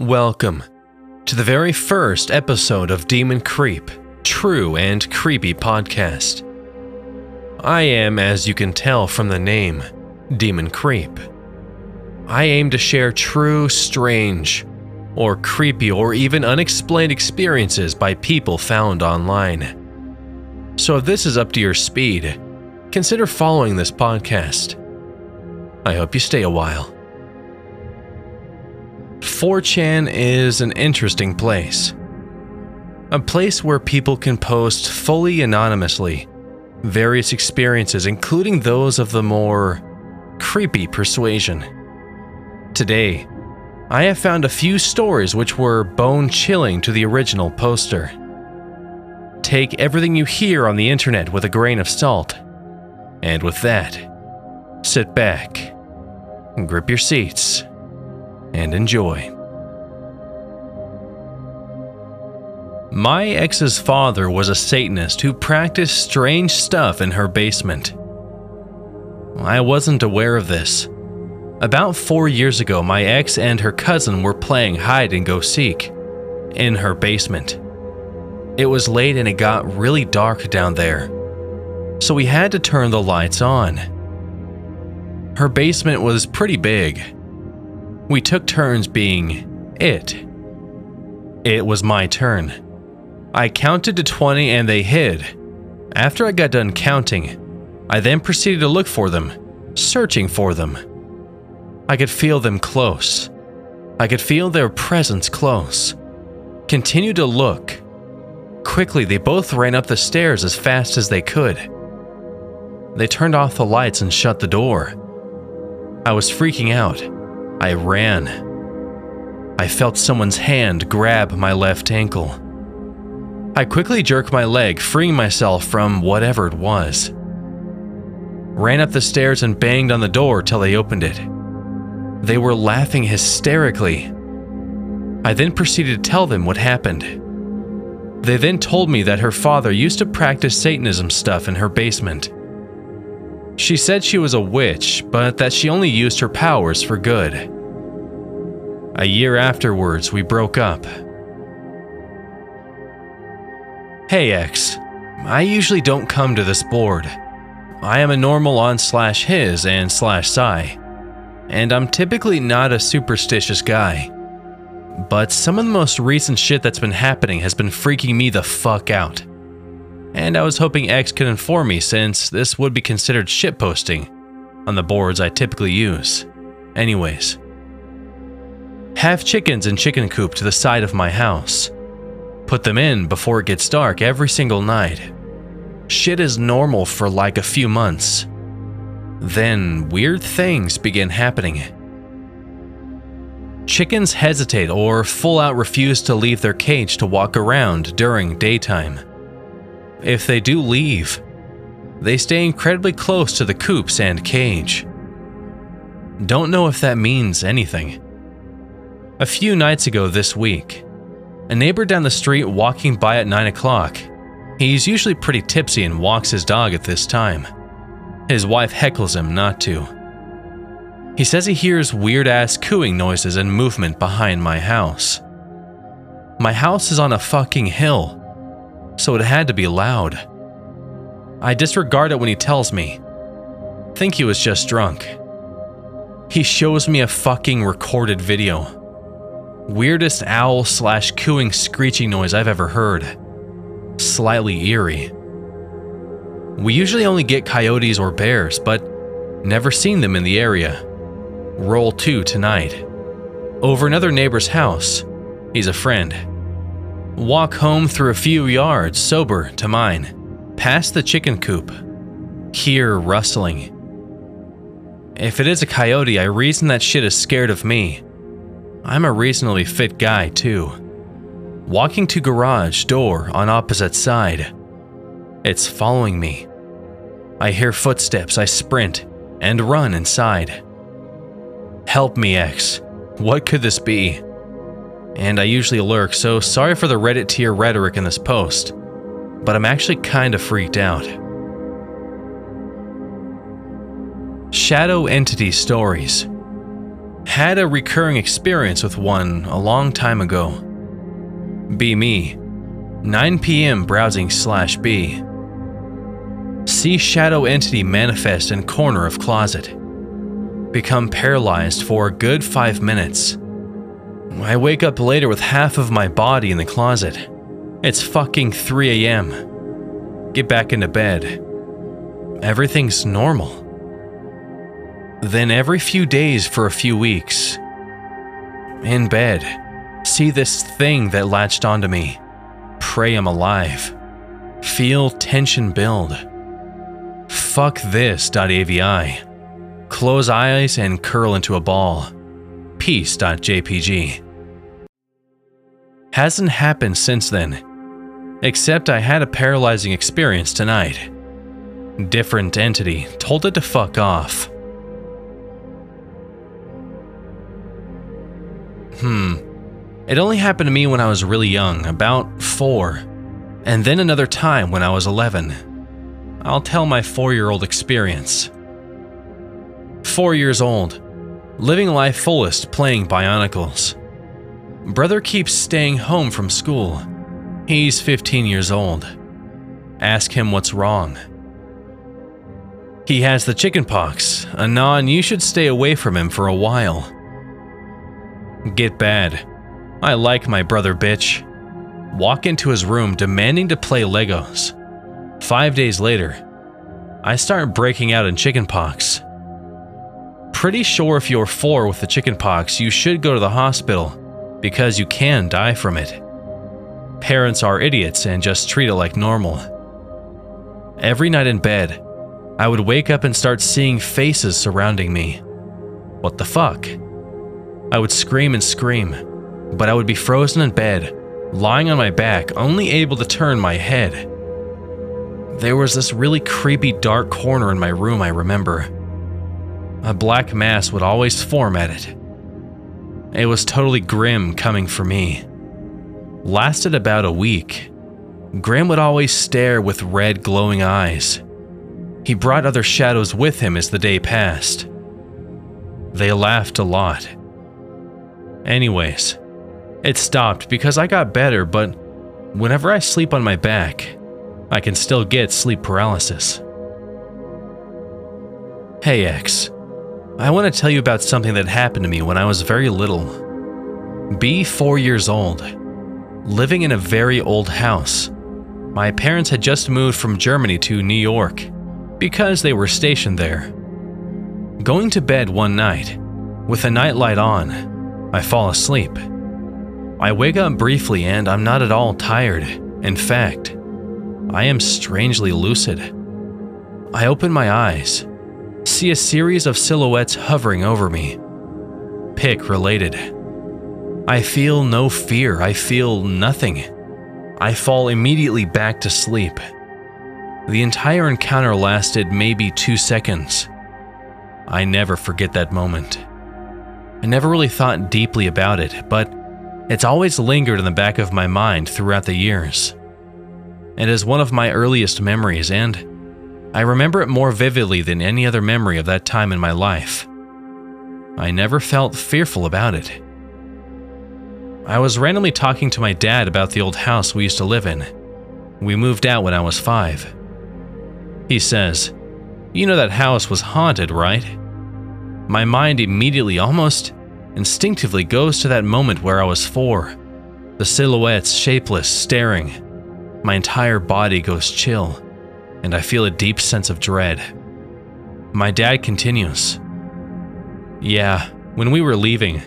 Welcome to the very first episode of Demon Creep, True and Creepy Podcast. I am, as you can tell from the name, Demon Creep. I aim to share true, strange, or creepy or even unexplained experiences by people found online. So if this is up to your speed, consider following this podcast. I hope you stay a while. 4chan is an interesting place. A place where people can post fully anonymously various experiences, including those of the more creepy persuasion. Today, I have found a few stories which were bone chilling to the original poster. Take everything you hear on the internet with a grain of salt. And with that, sit back, and grip your seats, and enjoy. My ex's father was a Satanist who practiced strange stuff in her basement. I wasn't aware of this. About four years ago, my ex and her cousin were playing hide and go seek in her basement. It was late and it got really dark down there, so we had to turn the lights on. Her basement was pretty big, we took turns being it. It was my turn. I counted to 20 and they hid. After I got done counting, I then proceeded to look for them, searching for them. I could feel them close. I could feel their presence close. Continued to look. Quickly, they both ran up the stairs as fast as they could. They turned off the lights and shut the door. I was freaking out. I ran. I felt someone's hand grab my left ankle. I quickly jerked my leg, freeing myself from whatever it was. Ran up the stairs and banged on the door till they opened it. They were laughing hysterically. I then proceeded to tell them what happened. They then told me that her father used to practice Satanism stuff in her basement. She said she was a witch, but that she only used her powers for good. A year afterwards, we broke up. Hey X, I usually don't come to this board. I am a normal on slash his and slash psi, and I'm typically not a superstitious guy. But some of the most recent shit that's been happening has been freaking me the fuck out and I was hoping X could inform me since this would be considered shitposting on the boards I typically use. Anyways, have chickens in chicken coop to the side of my house. Put them in before it gets dark every single night. Shit is normal for like a few months. Then weird things begin happening. Chickens hesitate or full out refuse to leave their cage to walk around during daytime. If they do leave, they stay incredibly close to the coops and cage. Don't know if that means anything. A few nights ago this week, a neighbor down the street walking by at 9 o'clock. He's usually pretty tipsy and walks his dog at this time. His wife heckles him not to. He says he hears weird ass cooing noises and movement behind my house. My house is on a fucking hill so it had to be loud. I disregard it when he tells me. Think he was just drunk. He shows me a fucking recorded video. Weirdest owl slash cooing screeching noise I've ever heard. Slightly eerie. We usually only get coyotes or bears, but never seen them in the area. Roll 2 tonight. Over another neighbor's house. He's a friend. Walk home through a few yards, sober, to mine. Past the chicken coop. Hear rustling. If it is a coyote, I reason that shit is scared of me. I'm a reasonably fit guy, too. Walking to garage door on opposite side. It's following me. I hear footsteps, I sprint, and run inside. Help me, X. What could this be? And I usually lurk, so sorry for the Reddit tier rhetoric in this post, but I'm actually kinda freaked out. Shadow Entity Stories had a recurring experience with one a long time ago. Be me. 9 p.m. browsing slash B. See shadow entity manifest in corner of closet. Become paralyzed for a good five minutes. I wake up later with half of my body in the closet. It's fucking 3 a.m. Get back into bed. Everything's normal. Then every few days for a few weeks, in bed, see this thing that latched onto me. Pray I'm alive. Feel tension build. Fuck this.avi. Close eyes and curl into a ball. Peace.jpg. Hasn't happened since then, except I had a paralyzing experience tonight. Different entity told it to fuck off. Hmm. It only happened to me when I was really young, about four, and then another time when I was 11. I'll tell my four year old experience. Four years old, living life fullest playing Bionicles. Brother keeps staying home from school. He's 15 years old. Ask him what's wrong. He has the chicken pox, a you should stay away from him for a while. Get bad. I like my brother, bitch. Walk into his room demanding to play Legos. Five days later, I start breaking out in chickenpox. Pretty sure if you're four with the chickenpox, you should go to the hospital because you can die from it. Parents are idiots and just treat it like normal. Every night in bed, I would wake up and start seeing faces surrounding me. What the fuck? I would scream and scream, but I would be frozen in bed, lying on my back, only able to turn my head. There was this really creepy dark corner in my room, I remember. A black mass would always form at it. It was totally grim coming for me. Lasted about a week. Grim would always stare with red glowing eyes. He brought other shadows with him as the day passed. They laughed a lot. Anyways, it stopped because I got better, but whenever I sleep on my back, I can still get sleep paralysis. Hey X, I want to tell you about something that happened to me when I was very little. Be four years old, living in a very old house. My parents had just moved from Germany to New York because they were stationed there. Going to bed one night, with a nightlight on, I fall asleep. I wake up briefly and I'm not at all tired. In fact, I am strangely lucid. I open my eyes, see a series of silhouettes hovering over me. Pic related. I feel no fear, I feel nothing. I fall immediately back to sleep. The entire encounter lasted maybe two seconds. I never forget that moment. I never really thought deeply about it, but it's always lingered in the back of my mind throughout the years. It is one of my earliest memories, and I remember it more vividly than any other memory of that time in my life. I never felt fearful about it. I was randomly talking to my dad about the old house we used to live in. We moved out when I was five. He says, You know that house was haunted, right? My mind immediately, almost instinctively, goes to that moment where I was four. The silhouettes shapeless, staring. My entire body goes chill, and I feel a deep sense of dread. My dad continues. Yeah, when we were leaving,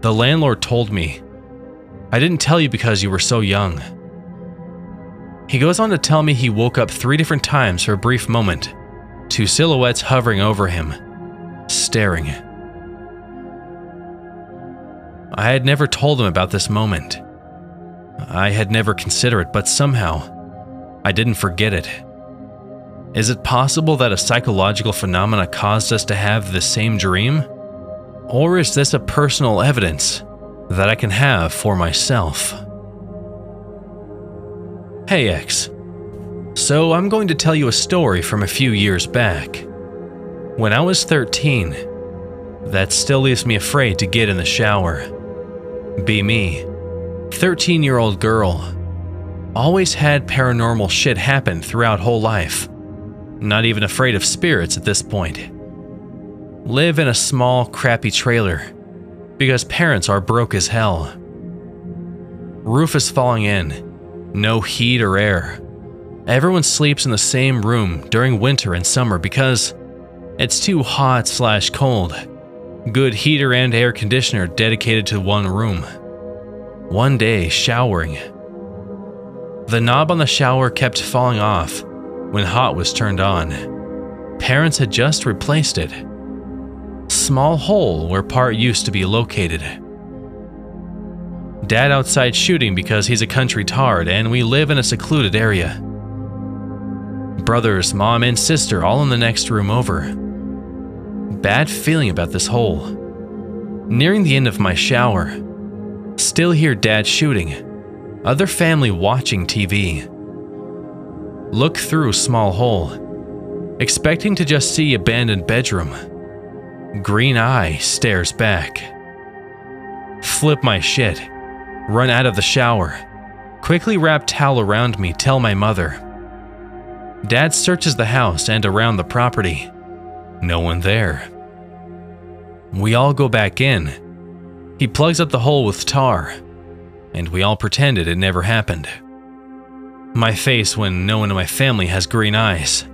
the landlord told me, I didn't tell you because you were so young. He goes on to tell me he woke up three different times for a brief moment, two silhouettes hovering over him, staring. I had never told him about this moment. I had never considered it, but somehow, I didn't forget it. Is it possible that a psychological phenomena caused us to have the same dream? Or is this a personal evidence that I can have for myself? Hey X. So I'm going to tell you a story from a few years back. When I was 13, That still leaves me afraid to get in the shower. Be me. 13 year old girl. Always had paranormal shit happen throughout whole life. Not even afraid of spirits at this point. Live in a small, crappy trailer because parents are broke as hell. Roof is falling in, no heat or air. Everyone sleeps in the same room during winter and summer because it's too hot slash cold. Good heater and air conditioner dedicated to one room. One day, showering. The knob on the shower kept falling off when hot was turned on. Parents had just replaced it. Small hole where part used to be located. Dad outside shooting because he's a country tard and we live in a secluded area. Brothers, mom, and sister all in the next room over. Bad feeling about this hole. Nearing the end of my shower. Still hear dad shooting. Other family watching TV. Look through small hole. Expecting to just see abandoned bedroom. Green eye stares back. Flip my shit. Run out of the shower. Quickly wrap towel around me, tell my mother. Dad searches the house and around the property. No one there. We all go back in. He plugs up the hole with tar, and we all pretended it never happened. My face when no one in my family has green eyes.